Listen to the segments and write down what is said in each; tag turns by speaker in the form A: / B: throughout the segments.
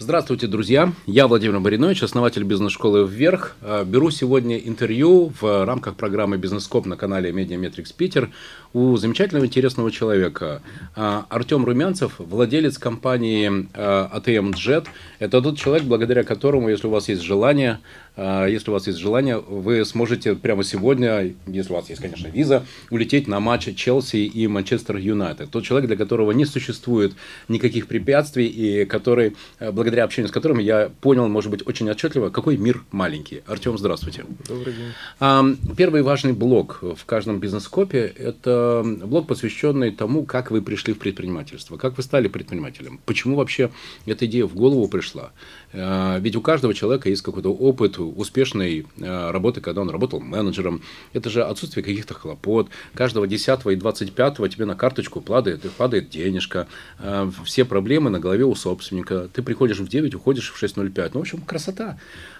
A: Здравствуйте, друзья! Я Владимир Маринович, основатель бизнес-школы «Вверх». А, беру сегодня интервью в рамках программы «Бизнес-коп» на канале Mediametrics Питер у замечательного интересного человека. А, Артем Румянцев, владелец компании ATM Jet. Это тот человек, благодаря которому, если у вас есть желание, если у вас есть желание, вы сможете прямо сегодня, если у вас есть, конечно, виза, улететь на матч Челси и Манчестер Юнайтед. Тот человек, для которого не существует никаких препятствий и который, благодаря благодаря общению с которым я понял, может быть, очень отчетливо, какой мир маленький. Артем, здравствуйте.
B: Добрый день.
A: Первый важный блок в каждом бизнес-копе – это блок, посвященный тому, как вы пришли в предпринимательство, как вы стали предпринимателем, почему вообще эта идея в голову пришла. А, ведь у каждого человека есть какой-то опыт успешной а, работы, когда он работал менеджером. Это же отсутствие каких-то хлопот. Каждого 10 и 25 тебе на карточку падает, падает денежка. А, все проблемы на голове у собственника. Ты приходишь в 9, уходишь в 6.05. Ну, в общем, красота.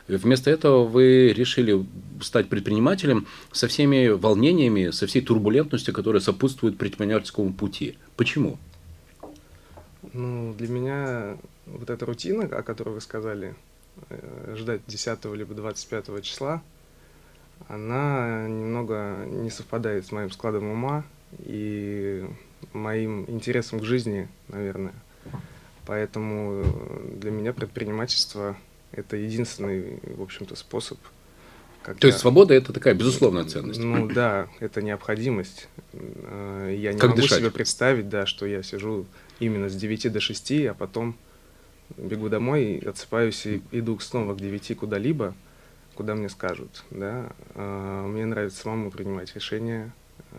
A: Вместо этого вы решили стать предпринимателем со всеми волнениями, со всей турбулентностью, которая сопутствует предпринимательскому пути. Почему?
B: Ну, для меня вот эта рутина, о которой вы сказали, э, ждать 10 либо 25 числа, она немного не совпадает с моим складом ума и моим интересом к жизни, наверное. Поэтому э, для меня предпринимательство – это единственный, в общем-то, способ.
A: Когда... То есть свобода – это такая безусловная ценность?
B: Ну да, это необходимость. Э, я не как могу дышать? себе представить, да, что я сижу именно с 9 до 6, а потом бегу домой, отсыпаюсь и иду снова к 9 куда-либо, куда мне скажут. Да? А, мне нравится самому принимать решения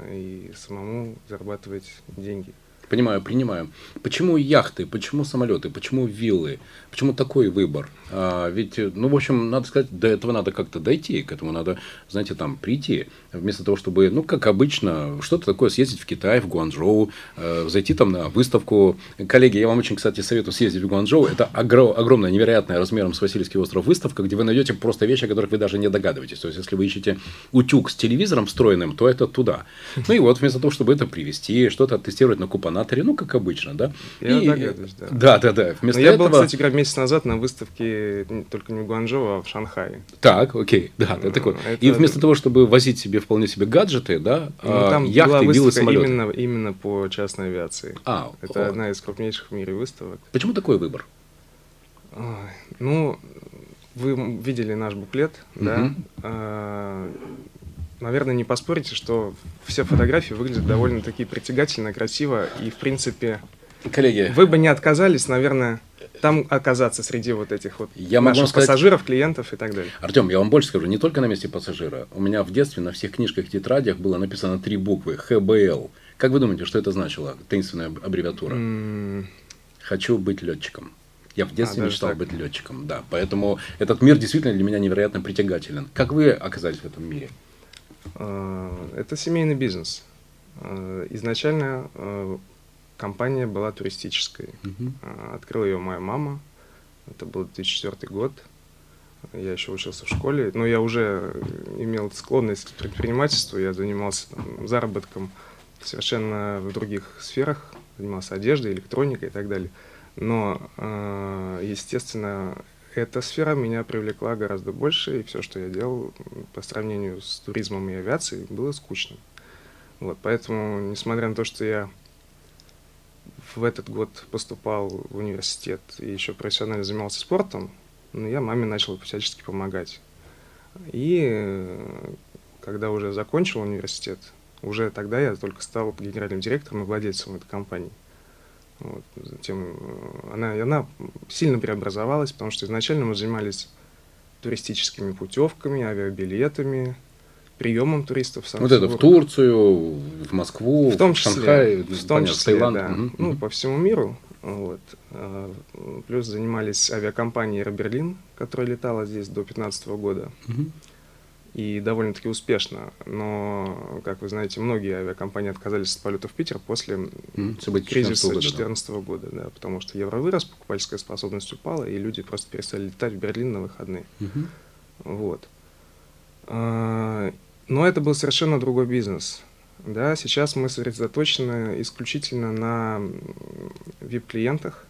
B: и самому зарабатывать деньги.
A: Понимаю, принимаю. Почему яхты, почему самолеты, почему виллы, почему такой выбор? А, ведь, ну, в общем, надо сказать, до этого надо как-то дойти, к этому надо, знаете, там прийти. Вместо того, чтобы, ну, как обычно, что-то такое съездить в Китай, в Гуанчжоу, э, зайти там на выставку. Коллеги, я вам очень, кстати, советую съездить в Гуанчжоу. Это огр- огромная, невероятная размером с Васильевский остров выставка, где вы найдете просто вещи, о которых вы даже не догадываетесь. То есть, если вы ищете утюг с телевизором встроенным, то это туда. Ну и вот, вместо того, чтобы это привезти, что-то оттестировать на купонах, Анаторе, ну, как обычно, да?
B: Я и... догадываюсь, да.
A: Да, да, да.
B: Вместо Но я этого... был, кстати говоря, месяц назад на выставке только не в Гуанчжоу, а в Шанхае.
A: Так, окей, да, это такое. Это... И вместо того, чтобы возить себе вполне себе гаджеты, да,
B: ну, там яхты, была самолеты. Именно, именно по частной авиации. А, это о. одна из крупнейших в мире выставок.
A: Почему такой выбор?
B: Ой, ну, вы видели наш буклет, угу. да? Наверное, не поспорите, что все фотографии выглядят довольно-таки притягательно, красиво, и, в принципе,
A: Коллеги,
B: вы бы не отказались, наверное, там оказаться среди вот этих вот я наших сказать, пассажиров, клиентов и так далее.
A: Артем, я вам больше скажу, не только на месте пассажира. У меня в детстве на всех книжках и тетрадях было написано три буквы ХБЛ. Как вы думаете, что это значило? Таинственная аббревиатура. Mm. Хочу быть летчиком. Я в детстве а, мечтал так. быть летчиком, да. Поэтому этот мир действительно для меня невероятно притягателен. Как вы оказались в этом мире?
B: Э, это семейный бизнес. Э, изначально э, компания была туристической. Угу. Открыла ее моя мама. Это был 2004 год. Я еще учился в школе, но я уже имел склонность к предпринимательству. Я занимался там, заработком совершенно в других сферах, занимался одеждой, электроникой и так далее. Но, естественно, эта сфера меня привлекла гораздо больше, и все, что я делал по сравнению с туризмом и авиацией, было скучно. Вот, поэтому, несмотря на то, что я в этот год поступал в университет и еще профессионально занимался спортом, но я маме начал всячески помогать. И когда уже закончил университет, уже тогда я только стал генеральным директором и владельцем этой компании. Вот, затем э, она, она сильно преобразовалась, потому что изначально мы занимались туристическими путевками, авиабилетами, приемом туристов.
A: В вот это в Турцию, в Москву,
B: в, том числе, в Шанхай, в том понятно, числе, Таиланд. Да. Угу. Ну, по всему миру. Вот. А, плюс занимались авиакомпанией «Роберлин», которая летала здесь до 2015 года. Угу и довольно-таки успешно. Но, как вы знаете, многие авиакомпании отказались от полета в Питер после mm, кризиса 2014 года, года да, потому что евро вырос, покупательская способность упала, и люди просто перестали летать в Берлин на выходные. Mm-hmm. Вот. А, но это был совершенно другой бизнес. Да, сейчас мы сосредоточены исключительно на VIP-клиентах,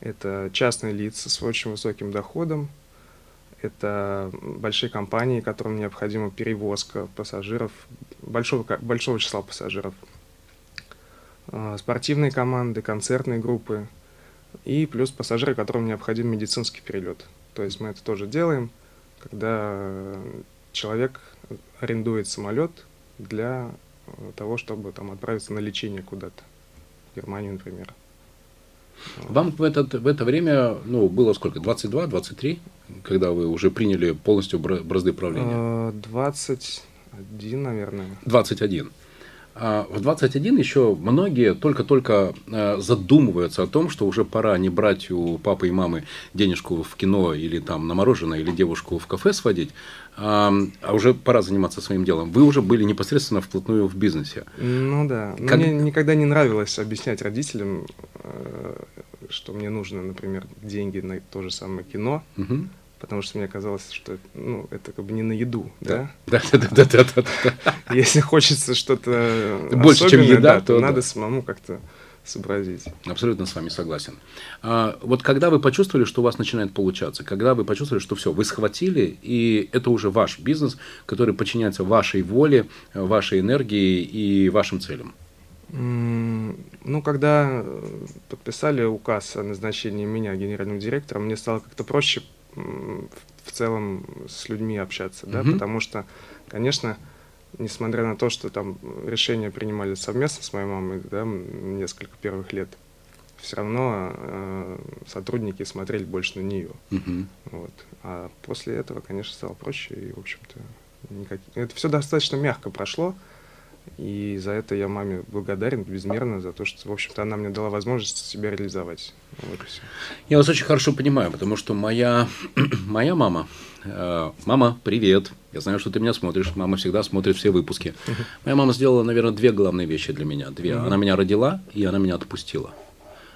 B: Это частные лица с очень высоким доходом, это большие компании, которым необходима перевозка пассажиров, большого, большого числа пассажиров, а, спортивные команды, концертные группы и плюс пассажиры, которым необходим медицинский перелет. То есть мы это тоже делаем, когда человек арендует самолет для того, чтобы там отправиться на лечение куда-то, в Германию, например.
A: Вам в, этот, в это время ну, было сколько? 22, 23, когда вы уже приняли полностью бразды правления?
B: 21, наверное.
A: 21. А в 21 еще многие только-только э, задумываются о том, что уже пора не брать у папы и мамы денежку в кино или там на мороженое, или девушку в кафе сводить, а, уже пора заниматься своим делом. Вы уже были непосредственно вплотную в бизнесе.
B: Ну да. Как... Мне никогда не нравилось объяснять родителям, э, что мне нужно, например, деньги на то же самое кино. Угу потому что мне казалось, что ну, это как бы не на еду, да?
A: Да, да, да, да, да.
B: да. Если хочется что-то
A: больше, чем еда, да,
B: то, то надо да. самому как-то сообразить.
A: Абсолютно с вами согласен. А, вот когда вы почувствовали, что у вас начинает получаться, когда вы почувствовали, что все, вы схватили, и это уже ваш бизнес, который подчиняется вашей воле, вашей энергии и вашим целям?
B: Ну, когда подписали указ о назначении меня генеральным директором, мне стало как-то проще в целом с людьми общаться, да, mm-hmm. потому что, конечно, несмотря на то, что там решения принимали совместно с моей мамой, да, несколько первых лет, все равно э, сотрудники смотрели больше на нее. Mm-hmm. Вот. А после этого, конечно, стало проще, и, в общем-то, никак... это все достаточно мягко прошло. И за это я маме благодарен безмерно, за то, что, в общем-то, она мне дала возможность себя реализовать. Вот
A: Я вас очень хорошо понимаю, потому что моя, моя мама, э, мама, привет, я знаю, что ты меня смотришь, мама всегда смотрит все выпуски. Моя мама сделала, наверное, две главные вещи для меня. Две. Она меня родила, и она меня отпустила.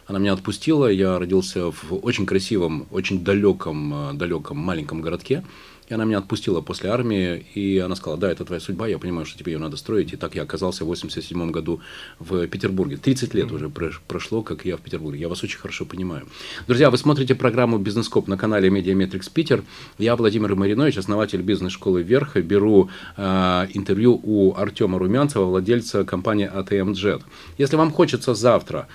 A: Она меня отпустила, я родился в очень красивом, очень далеком, э, далеком маленьком городке. И она меня отпустила после армии, и она сказала, да, это твоя судьба, я понимаю, что тебе ее надо строить. И так я оказался в 87 году в Петербурге. 30 лет уже прошло, как я в Петербурге. Я вас очень хорошо понимаю. Друзья, вы смотрите программу «Бизнескоп» на канале Медиаметрикс Питер. Я Владимир Маринович, основатель бизнес-школы «Вверх». Беру э, интервью у Артема Румянцева, владельца компании ATM Jet. Если вам хочется завтра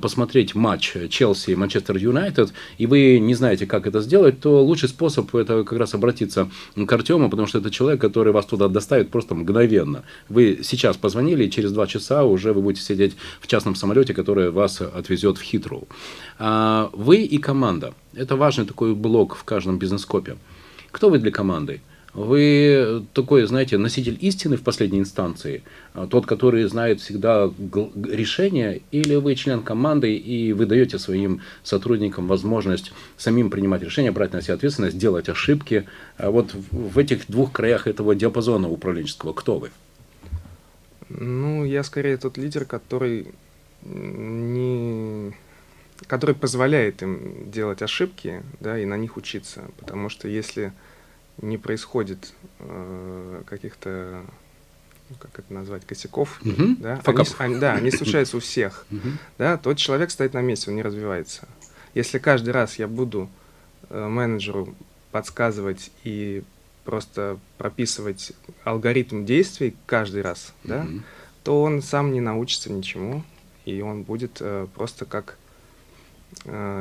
A: посмотреть матч Челси и Манчестер Юнайтед, и вы не знаете, как это сделать, то лучший способ это как раз обратиться обратиться к Артему, потому что это человек, который вас туда доставит просто мгновенно. Вы сейчас позвонили, и через два часа уже вы будете сидеть в частном самолете, который вас отвезет в Хитроу. А вы и команда. Это важный такой блок в каждом бизнес-копе. Кто вы для команды? Вы такой, знаете, носитель истины в последней инстанции, а, тот, который знает всегда решение, или вы член команды и вы даете своим сотрудникам возможность самим принимать решения, брать на себя ответственность, делать ошибки. А вот в этих двух краях этого диапазона управленческого кто вы?
B: Ну, я скорее тот лидер, который не который позволяет им делать ошибки, да, и на них учиться. Потому что если не происходит э, каких-то, ну, как это назвать, косяков,
A: mm-hmm.
B: да, они, они, да, они случаются у всех, mm-hmm. да, тот человек стоит на месте, он не развивается. Если каждый раз я буду э, менеджеру подсказывать и просто прописывать алгоритм действий каждый раз, mm-hmm. да, то он сам не научится ничему, и он будет э, просто как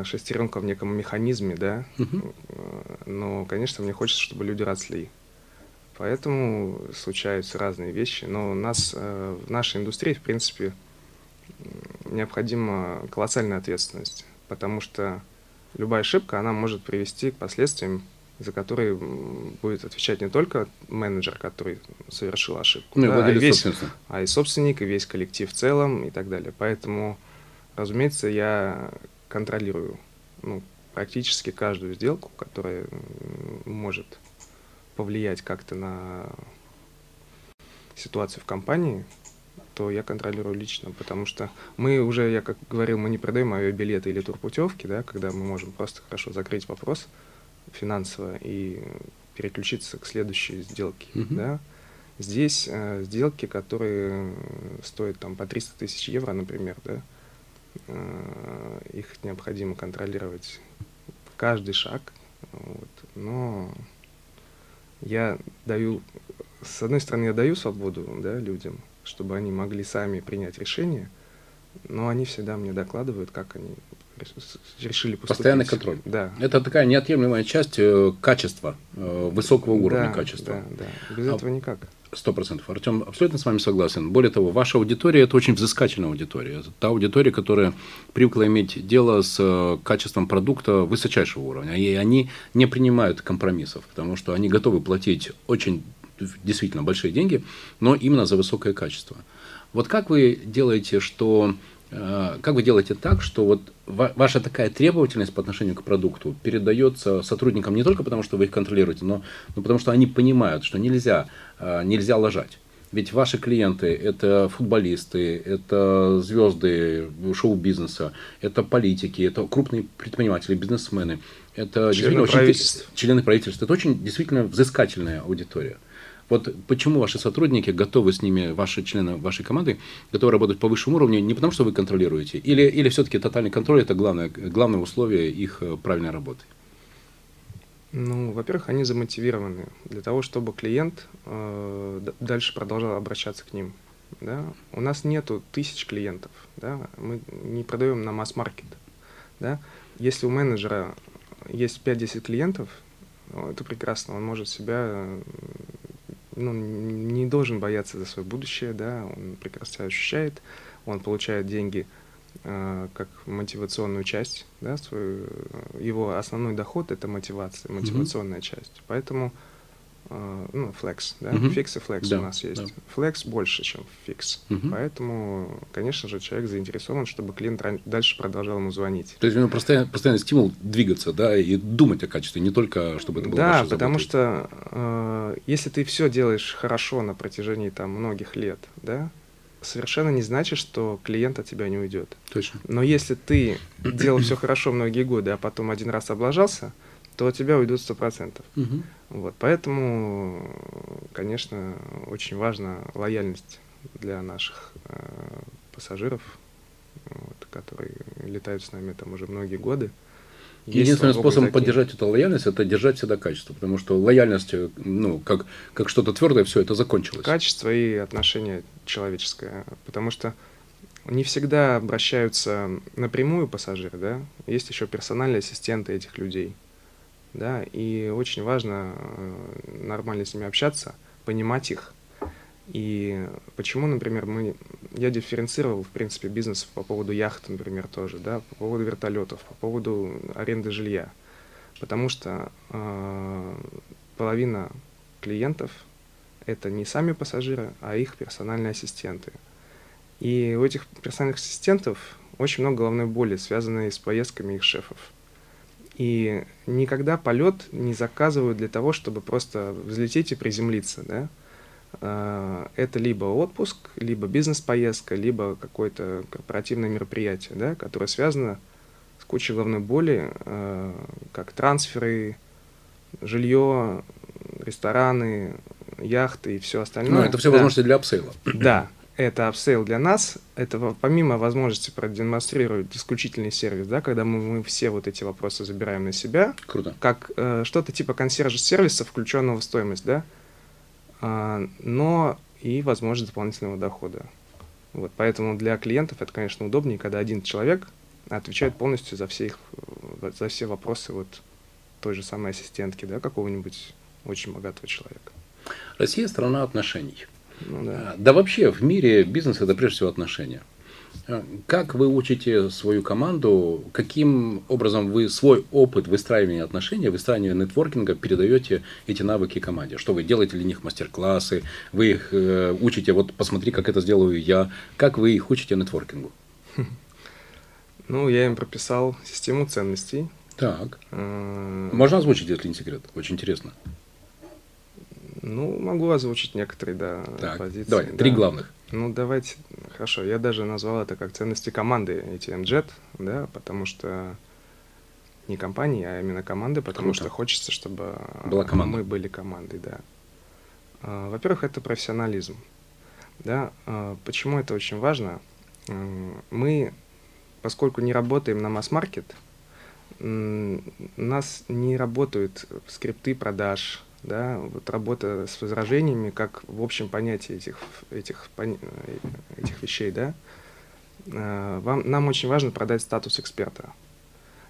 B: шестеренка в неком механизме, да, угу. но, конечно, мне хочется, чтобы люди росли. Поэтому случаются разные вещи, но у нас, э, в нашей индустрии, в принципе, необходима колоссальная ответственность, потому что любая ошибка, она может привести к последствиям, за которые будет отвечать не только менеджер, который совершил ошибку,
A: ну, да,
B: а, и весь, а и собственник, и весь коллектив в целом и так далее. Поэтому, разумеется, я контролирую ну, практически каждую сделку, которая может повлиять как-то на ситуацию в компании, то я контролирую лично, потому что мы уже, я как говорил, мы не продаем авиабилеты или турпутевки, да, когда мы можем просто хорошо закрыть вопрос финансово и переключиться к следующей сделке, mm-hmm. да. Здесь э, сделки, которые стоят там по 300 тысяч евро, например, да, их необходимо контролировать каждый шаг, вот. но я даю, с одной стороны, я даю свободу да, людям, чтобы они могли сами принять решение, но они всегда мне докладывают, как они решили поступить.
A: Постоянный контроль.
B: Да.
A: Это такая неотъемлемая часть э, качества, э, высокого уровня
B: да,
A: качества.
B: Да, да. Без а, этого никак.
A: Сто процентов. Артем абсолютно с вами согласен. Более того, ваша аудитория – это очень взыскательная аудитория. Это та аудитория, которая привыкла иметь дело с э, качеством продукта высочайшего уровня. И они не принимают компромиссов, потому что они готовы платить очень действительно большие деньги, но именно за высокое качество. Вот как вы делаете, что как вы делаете так, что вот ваша такая требовательность по отношению к продукту передается сотрудникам не только потому, что вы их контролируете, но, но потому что они понимают, что нельзя, э, нельзя лажать. Ведь ваши клиенты – это футболисты, это звезды шоу-бизнеса, это политики, это крупные предприниматели, бизнесмены, это
B: члены правительства.
A: члены правительства. Это очень действительно взыскательная аудитория. Вот почему ваши сотрудники готовы с ними, ваши члены вашей команды, готовы работать по высшему уровню, не потому что вы контролируете, или, или все-таки тотальный контроль – это главное, главное условие их э, правильной работы?
B: Ну, во-первых, они замотивированы для того, чтобы клиент э, дальше продолжал обращаться к ним. Да? У нас нету тысяч клиентов, да? мы не продаем на масс-маркет. Да? Если у менеджера есть 5-10 клиентов, ну, это прекрасно, он может себя ну, не должен бояться за свое будущее, да, он прекрасно ощущает, он получает деньги э, как мотивационную часть, да, свою, его основной доход это мотивация, мотивационная mm-hmm. часть. Поэтому ну, flex, да, mm-hmm. fix и flex да, у нас есть. Да. Flex больше, чем fix. Mm-hmm. Поэтому, конечно же, человек заинтересован, чтобы клиент дальше продолжал ему звонить.
A: То есть у него постоянно, постоянно стимул двигаться, да, и думать о качестве, не только чтобы это было
B: Да, потому что э, если ты все делаешь хорошо на протяжении там многих лет, да, совершенно не значит, что клиент от тебя не уйдет.
A: Точно.
B: Но если ты делал все хорошо многие годы, а потом один раз облажался, то от тебя уйдут 100%. Угу. Вот, поэтому, конечно, очень важна лояльность для наших э, пассажиров, вот, которые летают с нами там уже многие годы.
A: Есть, Единственный способ такие... поддержать эту лояльность – это держать всегда качество, потому что лояльность, ну, как, как что-то твердое, все это закончилось.
B: Качество и отношение человеческое, потому что не всегда обращаются напрямую пассажиры, да, есть еще персональные ассистенты этих людей – да, и очень важно э, нормально с ними общаться, понимать их. И почему, например, мы, я дифференцировал, в принципе, бизнес по поводу яхт, например, тоже, да, по поводу вертолетов, по поводу аренды жилья. Потому что э, половина клиентов это не сами пассажиры, а их персональные ассистенты. И у этих персональных ассистентов очень много головной боли, связанной с поездками их шефов. И никогда полет не заказывают для того, чтобы просто взлететь и приземлиться, да. А, это либо отпуск, либо бизнес-поездка, либо какое-то корпоративное мероприятие, да, которое связано с кучей головной боли, а, как трансферы, жилье, рестораны, яхты и все остальное.
A: Ну, это все да. возможности для upsell а.
B: Да, это upsell для нас, это помимо возможности продемонстрировать исключительный сервис, да, когда мы, мы все вот эти вопросы забираем на себя.
A: Круто.
B: Как э, что-то типа консьерж-сервиса, включенного в стоимость, да, а, но и возможность дополнительного дохода. Вот, поэтому для клиентов это, конечно, удобнее, когда один человек отвечает полностью за все их, за все вопросы вот той же самой ассистентки, да, какого-нибудь очень богатого человека.
A: Россия страна отношений.
B: Ну, да.
A: да вообще в мире бизнес это прежде всего отношения. Как вы учите свою команду, каким образом вы свой опыт выстраивания отношений, выстраивания нетворкинга передаете эти навыки команде? Что вы делаете для них мастер-классы, вы их э, учите, вот посмотри, как это сделаю я, как вы их учите нетворкингу?
B: Ну, я им прописал систему ценностей.
A: Так. Э, Можно озвучить, если не секрет? Очень интересно.
B: Ну, могу озвучить некоторые, да,
A: так, позиции. Давай, да. три главных.
B: Ну, давайте, хорошо, я даже назвал это как ценности команды ATM Jet, да, потому что не компании, а именно команды, потому Круто. что хочется, чтобы
A: Была команда.
B: мы были командой, да. А, во-первых, это профессионализм, да. А, почему это очень важно? Мы поскольку не работаем на масс-маркет, у нас не работают скрипты продаж, да, вот работа с возражениями, как в общем понятии этих, этих, этих вещей, да, а, вам, нам очень важно продать статус эксперта.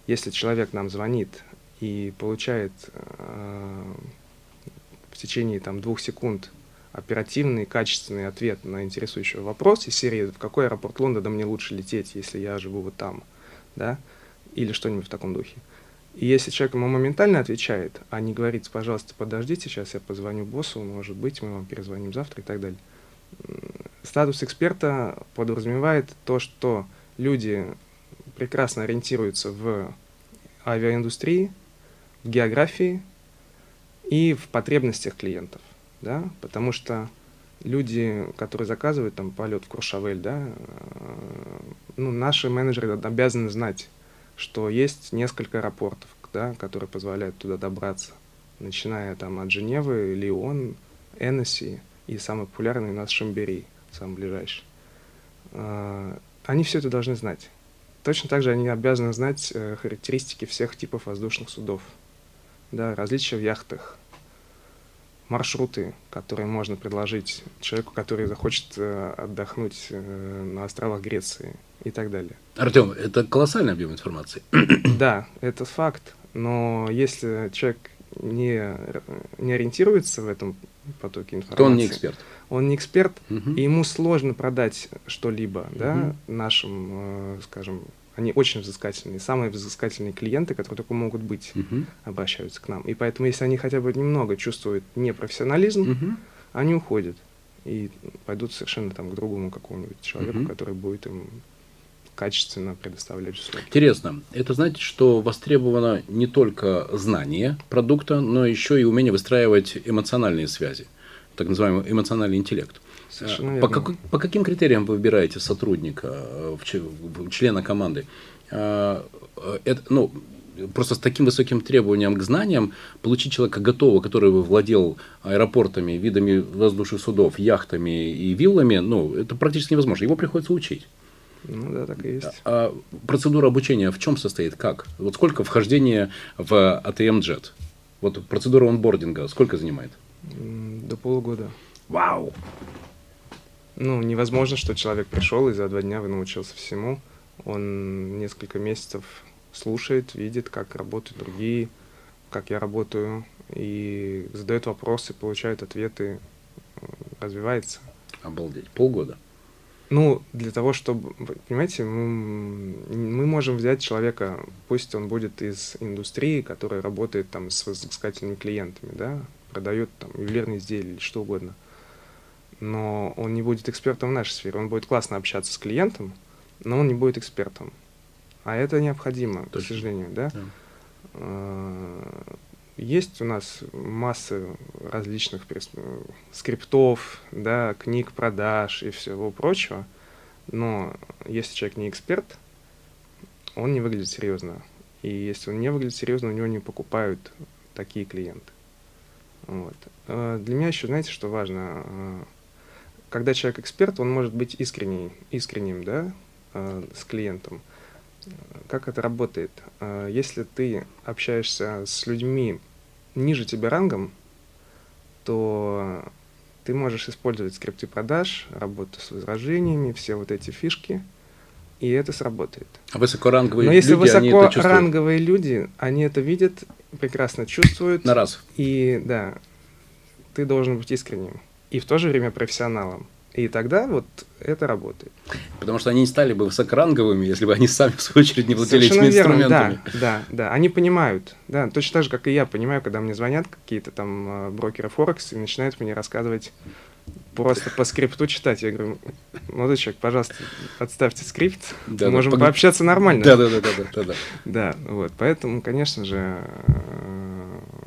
B: Если человек нам звонит и получает э, в течение там, двух секунд оперативный, качественный ответ на интересующий вопрос из серии «В какой аэропорт Лондона мне лучше лететь, если я живу вот там?» да? Или что-нибудь в таком духе. И если человек ему моментально отвечает, а не говорит, пожалуйста, подождите, сейчас я позвоню боссу, может быть, мы вам перезвоним завтра и так далее. Статус эксперта подразумевает то, что люди прекрасно ориентируются в авиаиндустрии, в географии и в потребностях клиентов, да, потому что люди, которые заказывают там полет в Куршавель, да, э, ну, наши менеджеры обязаны знать, что есть несколько аэропортов, да, которые позволяют туда добраться, начиная там от Женевы, Лион, Эннесси и самый популярный у нас Шамбери, самый ближайший. Э, они все это должны знать. Точно так же они обязаны знать э, характеристики всех типов воздушных судов, да, различия в яхтах, маршруты, которые можно предложить человеку, который захочет э, отдохнуть э, на островах Греции и так далее.
A: Артем, это колоссальный объем информации.
B: Да, это факт, но если человек не, не ориентируется в этом потоке информации,
A: то он не эксперт.
B: Он не эксперт, угу. и ему сложно продать что-либо угу. да, нашим, э, скажем, они очень взыскательные, самые взыскательные клиенты, которые только могут быть, угу. обращаются к нам. И поэтому, если они хотя бы немного чувствуют непрофессионализм, угу. они уходят и пойдут совершенно там к другому какому-нибудь человеку, угу. который будет им качественно предоставлять услуги.
A: Интересно. Это значит, что востребовано не только знание продукта, но еще и умение выстраивать эмоциональные связи, так называемый эмоциональный интеллект. Совершенно по, как, по каким критериям вы выбираете сотрудника, э, члена команды? Э, это, ну, просто с таким высоким требованием к знаниям получить человека готового, который бы владел аэропортами, видами воздушных судов, яхтами и виллами, ну, это практически невозможно. Его приходится учить.
B: Ну да, так и есть.
A: А, процедура обучения в чем состоит? Как? Вот сколько вхождения в ATM Jet? Вот процедура онбординга сколько занимает?
B: До полугода.
A: Вау!
B: ну, невозможно, что человек пришел и за два дня вы научился всему. Он несколько месяцев слушает, видит, как работают другие, как я работаю, и задает вопросы, получает ответы, развивается.
A: Обалдеть. Полгода.
B: Ну, для того, чтобы, понимаете, мы, мы можем взять человека, пусть он будет из индустрии, которая работает там с взыскательными клиентами, да, продает там ювелирные изделия или что угодно – но он не будет экспертом в нашей сфере. Он будет классно общаться с клиентом, но он не будет экспертом. А это необходимо, Точно. к сожалению, да? да. Есть у нас масса различных скриптов, да, книг продаж и всего прочего, но если человек не эксперт, он не выглядит серьезно. И если он не выглядит серьезно, у него не покупают такие клиенты. Вот. А, для меня еще, знаете, что важно? А, когда человек эксперт, он может быть искренний, искренним, да, э, с клиентом. Как это работает? Э, если ты общаешься с людьми ниже тебя рангом, то ты можешь использовать скрипты продаж, работу с возражениями, все вот эти фишки, и это сработает.
A: А высокоранговые
B: Но если люди, высокоранговые люди, они это видят, прекрасно чувствуют.
A: На раз.
B: И да, ты должен быть искренним и в то же время профессионалом. И тогда вот это работает.
A: Потому что они не стали бы высокоранговыми, если бы они сами, в свою очередь, не владели этими инструментами.
B: Да, да, да. Они понимают. Да, точно так же, как и я понимаю, когда мне звонят какие-то там а, брокеры Форекс и начинают мне рассказывать просто по скрипту читать. Я говорю, молодой человек, пожалуйста, отставьте скрипт, да, можем да, пообщаться нормально.
A: Да, да, да, да, да, да.
B: Да, вот, поэтому, конечно же,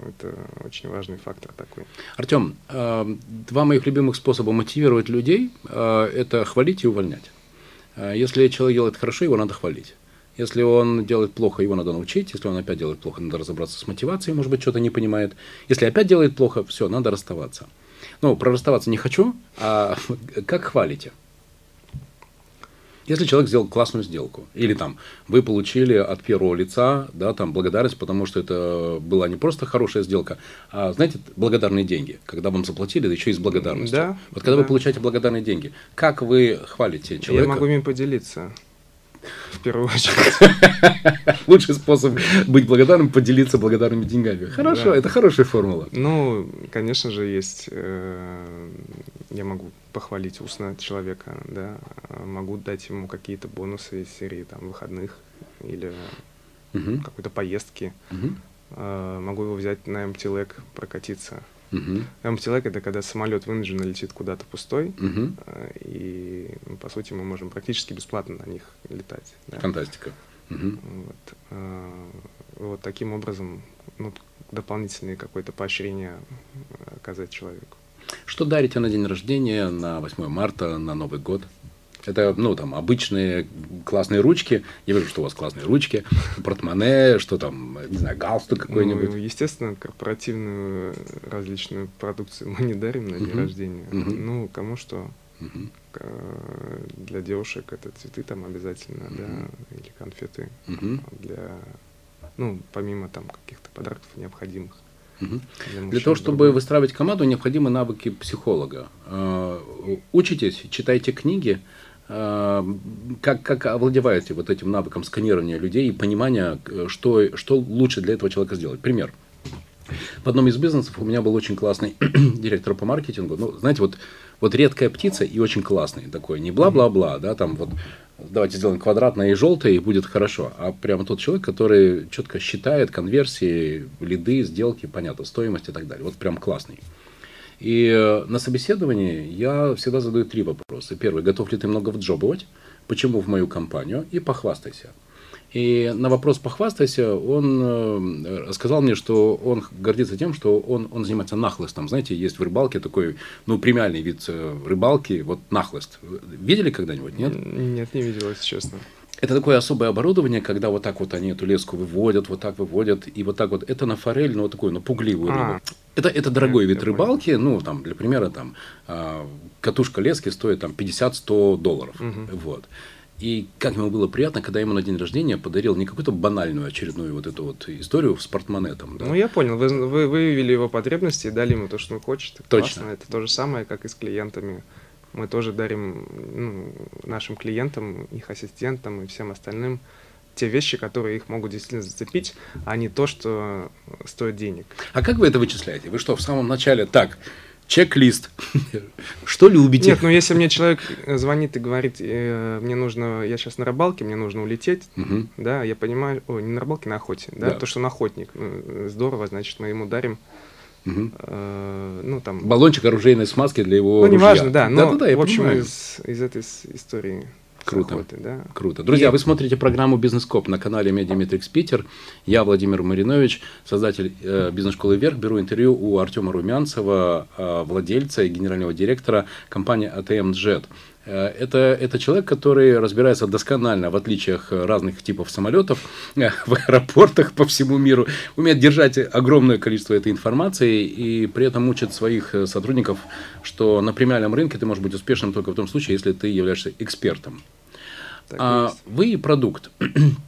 B: это очень важный фактор такой.
A: Артем, э, два моих любимых способа мотивировать людей э, – это хвалить и увольнять. Э, если человек делает хорошо, его надо хвалить. Если он делает плохо, его надо научить. Если он опять делает плохо, надо разобраться с мотивацией, может быть, что-то не понимает. Если опять делает плохо, все, надо расставаться. Ну, про расставаться не хочу, а как хвалите? Если человек сделал классную сделку, или там вы получили от первого лица, да, там благодарность, потому что это была не просто хорошая сделка, а, знаете, благодарные деньги, когда вам заплатили, да еще и с благодарностью.
B: Да.
A: Вот когда
B: да.
A: вы получаете благодарные деньги, как вы хвалите человека?
B: Я могу им поделиться. В первую очередь.
A: Лучший способ быть благодарным – поделиться благодарными деньгами. Хорошо,
B: Да.
A: это хорошая формула.
B: Ну, конечно же, есть. э, Я могу похвалить устно человека, да. Могу дать ему какие-то бонусы из серии там выходных или
A: Мгм,
B: какой-то поездки.
A: мгм,
B: А, Могу его взять на MT-Lag прокатиться.
A: мгм,
B: MT-Lag это когда самолет вынужденно летит куда-то пустой, а, и ну, по сути мы можем практически бесплатно на них летать. да.
A: Фантастика. Мгм.
B: Вот, а, вот таким образом ну, дополнительное какое-то поощрение э, оказать человеку.
A: Что дарите на день рождения, на 8 марта, на Новый год? Это, ну, там, обычные классные ручки. Я вижу, что у вас классные ручки. Портмоне, что там, не знаю, галстук какой-нибудь.
B: Ну, естественно, корпоративную различную продукцию мы не дарим на день
A: Мгм.
B: рождения.
A: Мгм.
B: Ну, кому что. Э, Для девушек это цветы там обязательно, да, или конфеты. А Для, ну, помимо там каких-то подарков необходимых.
A: Мгм.
B: Для,
A: того, чтобы
B: другое.
A: выстраивать команду, необходимы навыки психолога. Э, Учитесь, читайте книги, э, как, как овладеваете вот этим навыком сканирования людей и понимания, э, что, что лучше для этого человека сделать. Пример. В одном из бизнесов у меня был очень классный директор по маркетингу. Ну, знаете, вот, вот редкая птица и очень классный такой. Не бла-бла-бла, да, там вот давайте сделаем квадратное и желтое, и будет хорошо. А прямо тот человек, который четко считает конверсии, лиды, сделки, понятно, стоимость и так далее. Вот прям классный. И э, на собеседовании я всегда задаю три вопроса. Первый, готов ли ты много вджобывать? Почему в мою компанию? И похвастайся. И на вопрос «похвастайся» он э, сказал мне, что он гордится тем, что он, он занимается нахлыстом. Знаете, есть в рыбалке такой, ну, премиальный вид э, рыбалки, вот нахлыст. Видели когда-нибудь, нет?
B: Нет, не видел, если честно.
A: Это такое особое оборудование, когда вот так вот они эту леску выводят, вот так выводят, и вот так вот. Это на форель, ну, вот такую, ну, пугливую
B: А.
A: рыбу. Это, это дорогой вид рыбалки, ну, там, для примера, там, а, катушка лески стоит там 50-100 долларов.
B: Мгм.
A: Вот. И как ему было приятно, когда ему на день рождения подарил не какую-то банальную очередную вот эту вот историю с портмонетом. Да?
B: Ну, я понял. Вы, вы выявили его потребности и дали ему то, что он хочет.
A: Точно.
B: Классно. Это то же самое, как и с клиентами. Мы тоже дарим ну, нашим клиентам, их ассистентам и всем остальным те вещи, которые их могут действительно зацепить, а не то, что стоит денег.
A: А как вы это вычисляете? Вы что, в самом начале, так, чек-лист, что любите?
B: Нет, ну если мне человек звонит и говорит, э, мне нужно, я сейчас на рыбалке, мне нужно улететь, да, я понимаю, ой, не на рыбалке, на охоте, да,
A: Да.
B: то, что он охотник, ну, здорово, значит, мы ему дарим,
A: Мгм.
B: э, ну, там,
A: Баллончик оружейной смазки для его
B: Ну, неважно, да, но,
A: Да-да-да, я
B: в общем,
A: понимаю.
B: из, из этой истории
A: Круто.
B: охоты, да.
A: Круто. Друзья,
B: И-
A: вы смотрите программу «Бизнес-коп» на канале Медиаметрикс Питер. Я Владимир Маринович, создатель э, бизнес-школы «Вверх». Беру интервью у Артема Румянцева, э, владельца и генерального директора компании ATM Jet. Э, Это, это человек, который разбирается досконально в отличиях разных типов самолетов э, в аэропортах по всему миру, умеет держать огромное количество этой информации и при этом учит своих э, сотрудников, что на премиальном рынке ты можешь быть успешным только в том случае, если ты являешься экспертом.
B: Так
A: А
B: есть.
A: вы продукт.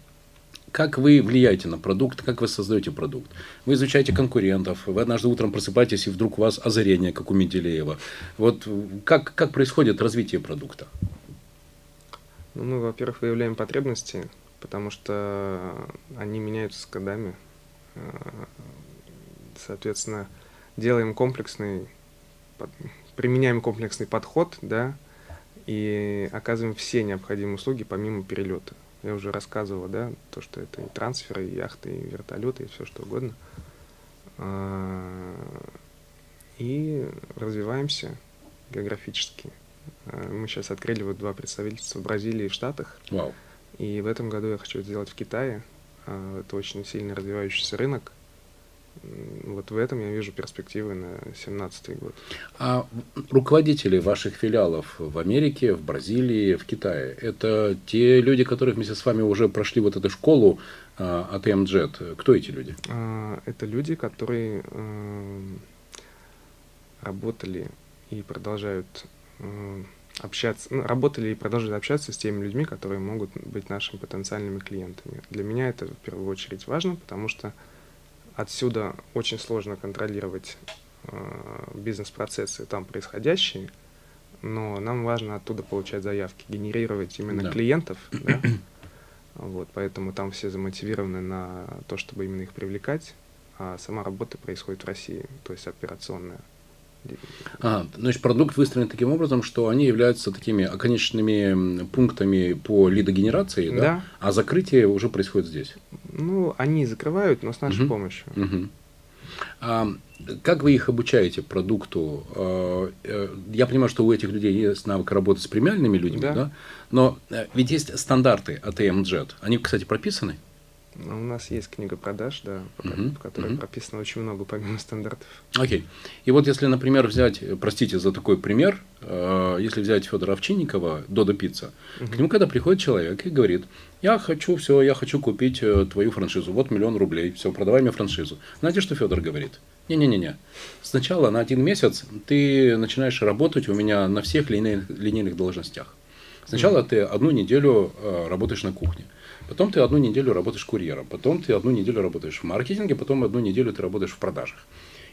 A: Как вы влияете на продукт, как вы создаете продукт? Вы изучаете конкурентов, вы однажды утром просыпаетесь, и вдруг у вас озарение, как у Менделеева. Вот как, как происходит развитие продукта?
B: Ну, мы, во-первых, выявляем потребности, потому что они меняются с годами. Соответственно, делаем комплексный, применяем комплексный подход, да, и оказываем все необходимые услуги помимо перелета. Я уже рассказывал, да, то, что это и трансферы, и яхты, и вертолеты, и все что угодно. А, И развиваемся географически. А, Мы сейчас открыли вот два представительства в Бразилии и в Штатах.
A: Вау.
B: И в этом году я хочу это сделать в Китае. А, Это очень сильно развивающийся рынок. Вот в этом я вижу перспективы на 2017 год.
A: А руководители ваших филиалов в Америке, в Бразилии, в Китае, это те люди, которые вместе с вами уже прошли вот эту школу а, ATM Jet. Кто эти люди?
B: А, Это люди, которые эм, работали и продолжают эм, общаться, ну, работали и продолжили общаться с теми людьми, которые могут быть нашими потенциальными клиентами. Для меня это в первую очередь важно, потому что отсюда очень сложно контролировать э, бизнес-процессы там происходящие, но нам важно оттуда получать заявки, генерировать именно да. клиентов, да? вот, поэтому там все замотивированы на то, чтобы именно их привлекать, а сама работа происходит в России, то есть операционная.
A: А, значит, продукт выстроен таким образом, что они являются такими оконечными пунктами по лидогенерации, да? да? А закрытие уже происходит здесь.
B: Ну, они закрывают, но с нашей угу. помощью.
A: Угу. А, как вы их обучаете продукту? А, э, я понимаю, что у этих людей есть навык работы с премиальными людьми, да? да? Но э, ведь есть стандарты от AMJet. Они, кстати, прописаны?
B: У нас есть книга продаж, да, uh-huh, в которой uh-huh. прописано очень много помимо стандартов.
A: Окей. Okay. И вот если, например, взять, простите за такой пример, э, если взять Федора Овчинникова, Додо Пицца, uh-huh. к нему когда приходит человек и говорит, я хочу все, я хочу купить э, твою франшизу, вот миллион рублей, все, продавай мне франшизу. Знаете, что Федор говорит? Не-не-не-не. Сначала на один месяц ты начинаешь работать у меня на всех линейных, линейных должностях. Сначала uh-huh. ты одну неделю э, работаешь на кухне. Потом ты одну неделю работаешь курьером, потом ты одну неделю работаешь в маркетинге, потом одну неделю ты работаешь в продажах.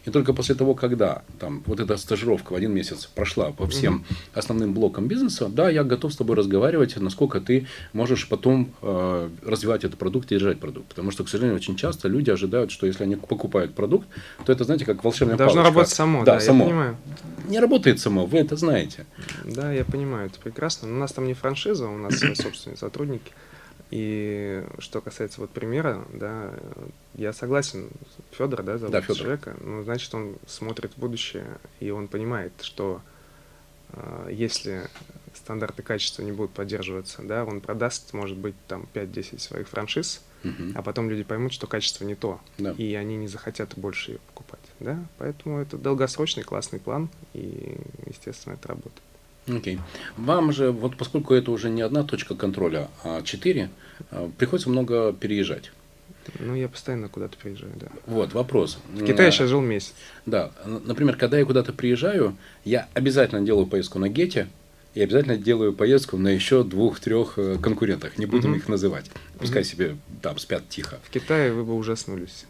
A: И только после того, когда там, вот эта стажировка в один месяц прошла по всем основным блокам бизнеса, да, я готов с тобой разговаривать, насколько ты можешь потом э, развивать этот продукт и держать продукт. Потому что, к сожалению, очень часто люди ожидают, что если они покупают продукт, то это, знаете, как волшебная
B: Должно
A: палочка.
B: работать само, да, да само. я понимаю.
A: Не работает само, вы это знаете.
B: Да, я понимаю, это прекрасно. Но у нас там не франшиза, у нас собственные сотрудники. И что касается вот примера, да, я согласен, Федор, да, зовут
A: да, Федор.
B: человека, ну, значит, он смотрит в будущее, и он понимает, что э, если стандарты качества не будут поддерживаться, да, он продаст, может быть, там 5-10 своих франшиз, угу. а потом люди поймут, что качество не то, да. и они не захотят больше ее покупать, да, поэтому это долгосрочный классный план, и, естественно, это работает.
A: Окей. Okay. Вам же, вот поскольку это уже не одна точка контроля, а четыре, э, приходится много переезжать.
B: Ну, я постоянно куда-то приезжаю, да.
A: Вот, вопрос.
B: В Китае сейчас жил месяц.
A: Да. Например, когда я куда-то приезжаю, я обязательно делаю поездку на Гете, и обязательно делаю поездку на еще двух-трех э, конкурентах. Не будем угу. их называть. Пускай угу. себе там спят тихо.
B: В Китае вы бы ужаснулись.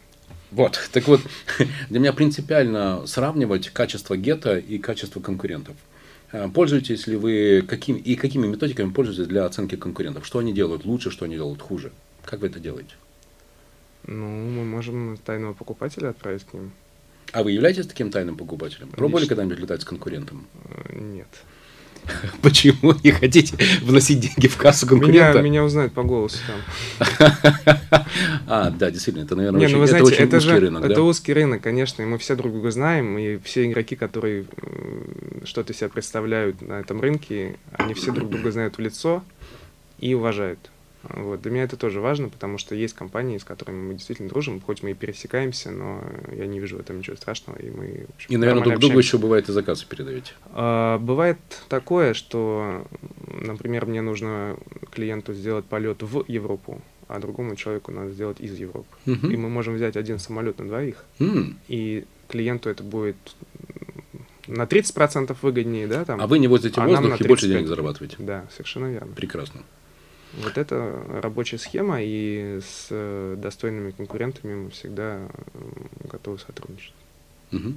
A: Вот, так вот, для меня принципиально сравнивать качество гетто и качество конкурентов. Э, пользуетесь ли вы каким, и какими методиками пользуетесь для оценки конкурентов? Что они делают лучше, что они делают хуже? Как вы это делаете?
B: Ну, мы можем тайного покупателя отправить к ним.
A: А вы являетесь таким тайным покупателем? Пробовали когда-нибудь летать с конкурентом?
B: Э, нет.
A: Почему не хотите вносить деньги в кассу конкурента?
B: Меня, меня узнают по голосу
A: там. А, да, действительно, это, наверное,
B: не, очень, ну, вы знаете, это очень это узкий же, рынок. Это да? узкий рынок, конечно, и мы все друг друга знаем, и все игроки, которые что-то себя представляют на этом рынке, они все друг друга знают в лицо и уважают. Вот. Для меня это тоже важно, потому что есть компании, с которыми мы действительно дружим, хоть мы и пересекаемся, но я не вижу в этом ничего страшного. И, мы,
A: в общем, и наверное, друг другу еще бывает и заказы передаете.
B: А, бывает такое, что, например, мне нужно клиенту сделать полет в Европу, а другому человеку надо сделать из Европы. Угу. И мы можем взять один самолет на двоих,
A: mm.
B: и клиенту это будет на 30% выгоднее, да, там.
A: А вы не возите а воздух и больше денег зарабатываете.
B: Да, совершенно верно.
A: Прекрасно.
B: Вот это рабочая схема, и с э, достойными конкурентами мы всегда готовы сотрудничать.
A: Угу.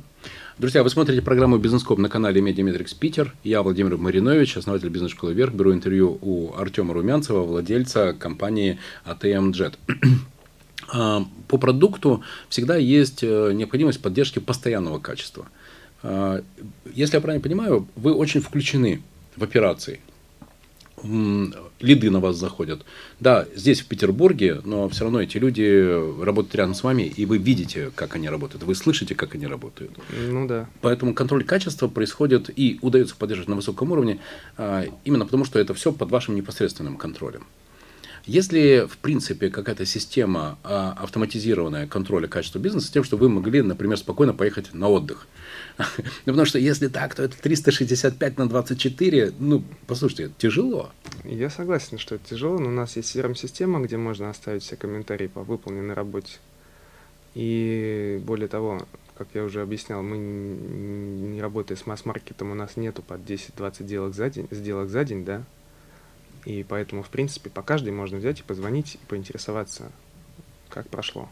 A: Друзья, вы смотрите программу «Бизнес-коп» на канале Медиаметрикс Питер. Я Владимир Маринович, основатель бизнес-школы «Вверх». Беру интервью у Артема Румянцева, владельца компании ATM Jet. А, по продукту всегда есть э, необходимость поддержки постоянного качества. А, если я правильно понимаю, вы очень включены в операции лиды на вас заходят. Да, здесь в Петербурге, но все равно эти люди работают рядом с вами, и вы видите, как они работают, вы слышите, как они работают.
B: Ну да.
A: Поэтому контроль качества происходит и удается поддерживать на высоком уровне, а, именно потому что это все под вашим непосредственным контролем. Если, в принципе, какая-то система а, автоматизированная контроля качества бизнеса, тем, что вы могли, например, спокойно поехать на отдых, потому что если так, то это 365 на 24. Ну, послушайте, тяжело.
B: Я согласен, что это тяжело, но у нас есть CRM-система, где можно оставить все комментарии по выполненной работе. И более того, как я уже объяснял, мы не работая с масс-маркетом, у нас нету под 10-20 сделок за день, сделок за день, да, и поэтому, в принципе, по каждой можно взять и позвонить и поинтересоваться, как прошло,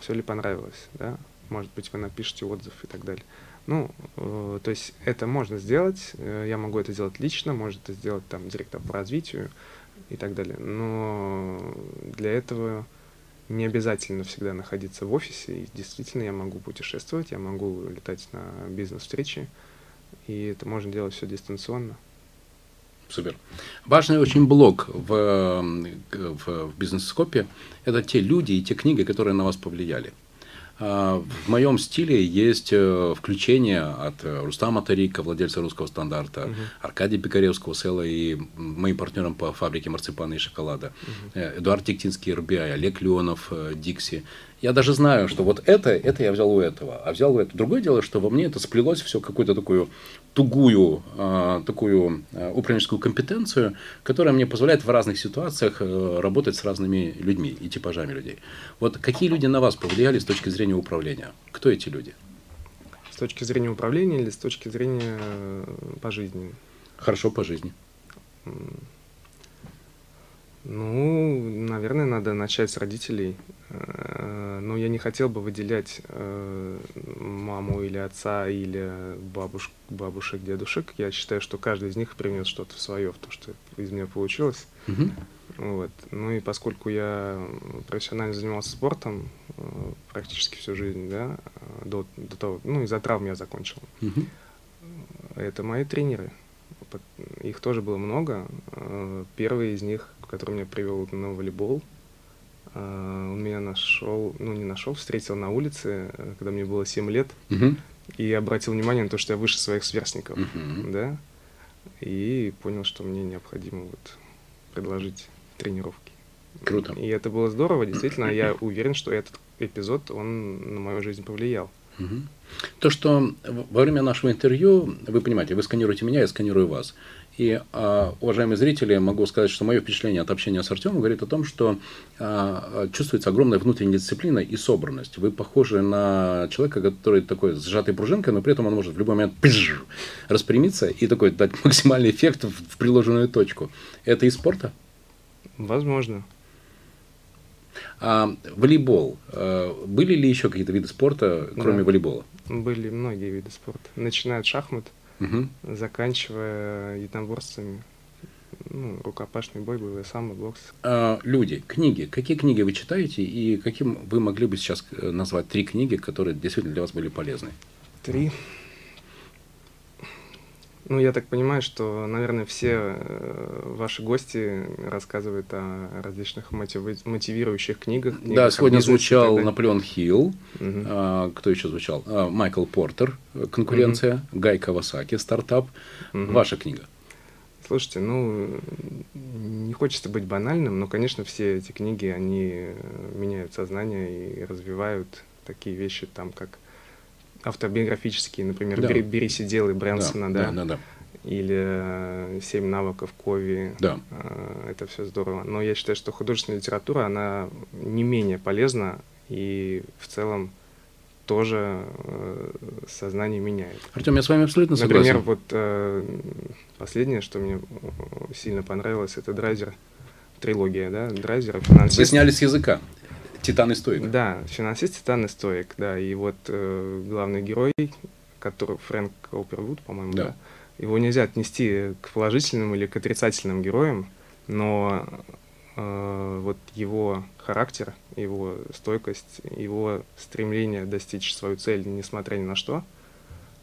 B: все ли понравилось, да, может быть, вы напишите отзыв и так далее. Ну, э, то есть это можно сделать, э, я могу это сделать лично, может это сделать там директор по развитию и так далее. Но для этого не обязательно всегда находиться в офисе. И действительно я могу путешествовать, я могу летать на бизнес-встречи, и это можно делать все дистанционно.
A: Супер. Важный очень блок в, в, в бизнес-скопе – это те люди и те книги, которые на вас повлияли. А, в моем стиле есть э, включение от э, Рустама Тарика, владельца русского стандарта, угу. Аркадия Пикаревского, Села и моим партнером по фабрике марципана и шоколада, угу. Эдуард Тиктинский, РБИ, Олег Леонов, Дикси. Я даже знаю, что вот это, это я взял у этого, а взял у этого. Другое дело, что во мне это сплелось все какую-то такую тугую, э, такую э, управленческую компетенцию, которая мне позволяет в разных ситуациях э, работать с разными людьми и типажами людей. Вот какие люди на вас повлияли с точки зрения управления? Кто эти люди?
B: С точки зрения управления или с точки зрения э, по жизни?
A: Хорошо, по жизни.
B: Ну, наверное, надо начать с родителей. Э, но я не хотел бы выделять э, маму или отца, или бабуш, бабушек, дедушек. Я считаю, что каждый из них принес что-то свое в то, что из меня получилось. Угу. Вот. Ну и поскольку я профессионально занимался спортом э, практически всю жизнь, да, до, до того, ну, из-за травм я закончил. Угу. Это мои тренеры. Их тоже было много. Первый из них который меня привел на волейбол. А, он меня нашел, ну не нашел, встретил на улице, э, когда мне было 7 лет, uh-huh. и обратил внимание на то, что я выше своих сверстников, uh-huh. да, и понял, что мне необходимо вот предложить тренировки.
A: Круто.
B: И это было здорово, действительно, я уверен, что этот эпизод, он на мою жизнь повлиял.
A: Угу. То, что во время нашего интервью, вы понимаете, вы сканируете меня, я сканирую вас. И, а, уважаемые зрители, могу сказать, что мое впечатление от общения с Артемом говорит о том, что а, чувствуется огромная внутренняя дисциплина и собранность. Вы похожи на человека, который такой сжатой пружинкой, но при этом он может в любой момент пизж, распрямиться и такой дать максимальный эффект в, в приложенную точку. Это из спорта?
B: Возможно.
A: А, волейбол. А, были ли еще какие-то виды спорта, кроме да. волейбола?
B: Были многие виды спорта. Начиная от шахмат, угу. заканчивая единоборствами. Ну, рукопашный бой, боевой самый бокс.
A: А, люди, книги. Какие книги вы читаете и каким вы могли бы сейчас э, назвать три книги, которые действительно для вас были полезны?
B: Три. Ну, я так понимаю, что, наверное, все э, ваши гости рассказывают о различных мотиви- мотивирующих книгах. книгах
A: да, сегодня звучал Наполеон Хилл. Угу. А, кто еще звучал? А, Майкл Портер «Конкуренция», угу. Гай Кавасаки «Стартап». Угу. Ваша книга.
B: Слушайте, ну, не хочется быть банальным, но, конечно, все эти книги, они меняют сознание и развивают такие вещи, там, как автобиографические, например, да. «Бери, бери сиделы» Брэнсона, да, да, да, да, или э, «Семь навыков Кови».
A: Да.
B: Э, это все здорово. Но я считаю, что художественная литература, она не менее полезна и в целом тоже э, сознание меняет.
A: Артем, я с вами абсолютно согласен.
B: Например, вот э, последнее, что мне сильно понравилось, это Драйзер, трилогия, да, Драйзера,
A: финансист. Вы сняли с языка. Титан и Стоик.
B: Да, финансист Титан и Стоик, да. И вот э, главный герой, который Фрэнк Опервуд, по-моему, да. да. Его нельзя отнести к положительным или к отрицательным героям, но э, вот его характер, его стойкость, его стремление достичь свою цель, несмотря ни на что,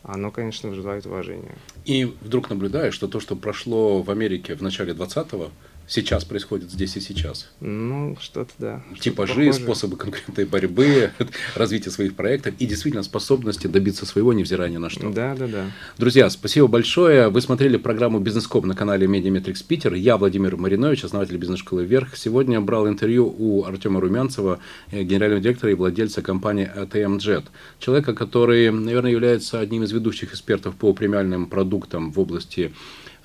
B: оно, конечно, вызывает уважение.
A: И вдруг наблюдаешь, что то, что прошло в Америке в начале 20-го, сейчас происходит здесь и сейчас.
B: Ну, что-то да.
A: Типажи, что способы конкурентной борьбы, развитие своих проектов и действительно способности добиться своего, невзирая ни на что.
B: Да, да, да.
A: Друзья, спасибо большое. Вы смотрели программу «Бизнес-коп» на канале Медиаметрикс Питер. Я Владимир Маринович, основатель бизнес-школы «Вверх». Сегодня брал интервью у Артема Румянцева, э, генерального директора и владельца компании ATM Jet. Человека, который, наверное, является одним из ведущих экспертов по премиальным продуктам в области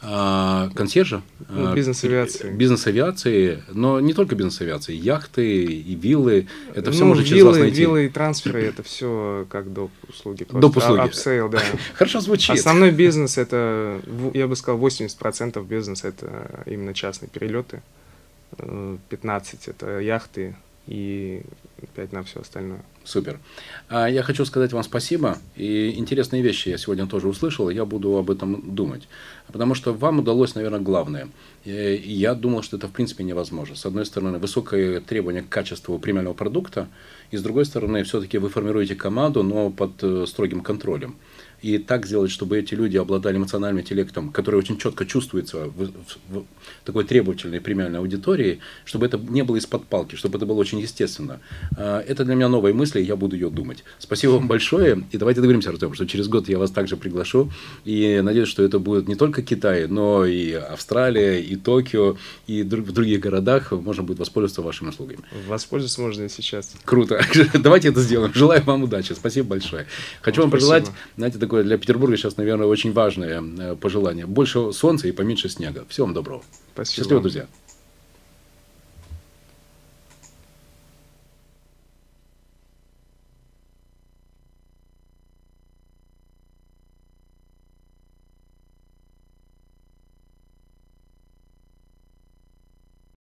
A: консьержа.
B: Ну, бизнес авиации.
A: Бизнес авиации, но не только бизнес авиации, яхты и виллы. Это все
B: ну,
A: можно через
B: виллы,
A: вас найти.
B: Виллы и трансферы это все как доп. услуги.
A: Доп. услуги.
B: Upsell, да.
A: Хорошо звучит.
B: Основной бизнес это, я бы сказал, 80% бизнеса это именно частные перелеты. 15 это яхты и 5 на все остальное.
A: Супер. А я хочу сказать вам спасибо. И интересные вещи я сегодня тоже услышал, я буду об этом думать. Потому что вам удалось, наверное, главное. И я думал, что это в принципе невозможно. С одной стороны, высокое требование к качеству премиального продукта, и с другой стороны, все-таки вы формируете команду, но под э, строгим контролем и так сделать, чтобы эти люди обладали эмоциональным интеллектом, который очень четко чувствуется в, в, в такой требовательной премиальной аудитории, чтобы это не было из-под палки, чтобы это было очень естественно. А, это для меня новая мысль, и я буду ее думать. Спасибо вам большое, и давайте договоримся, Артем, что через год я вас также приглашу, и надеюсь, что это будет не только Китай, но и Австралия, и Токио, и в других городах можно будет воспользоваться вашими услугами.
B: Воспользоваться можно и сейчас.
A: Круто. Давайте это сделаем. Желаю вам удачи. Спасибо большое. Хочу вам, вам пожелать, знаете, такое для Петербурга сейчас, наверное, очень важное э, пожелание. Больше солнца и поменьше снега. Всего вам доброго.
B: Спасибо.
A: Счастливо, друзья.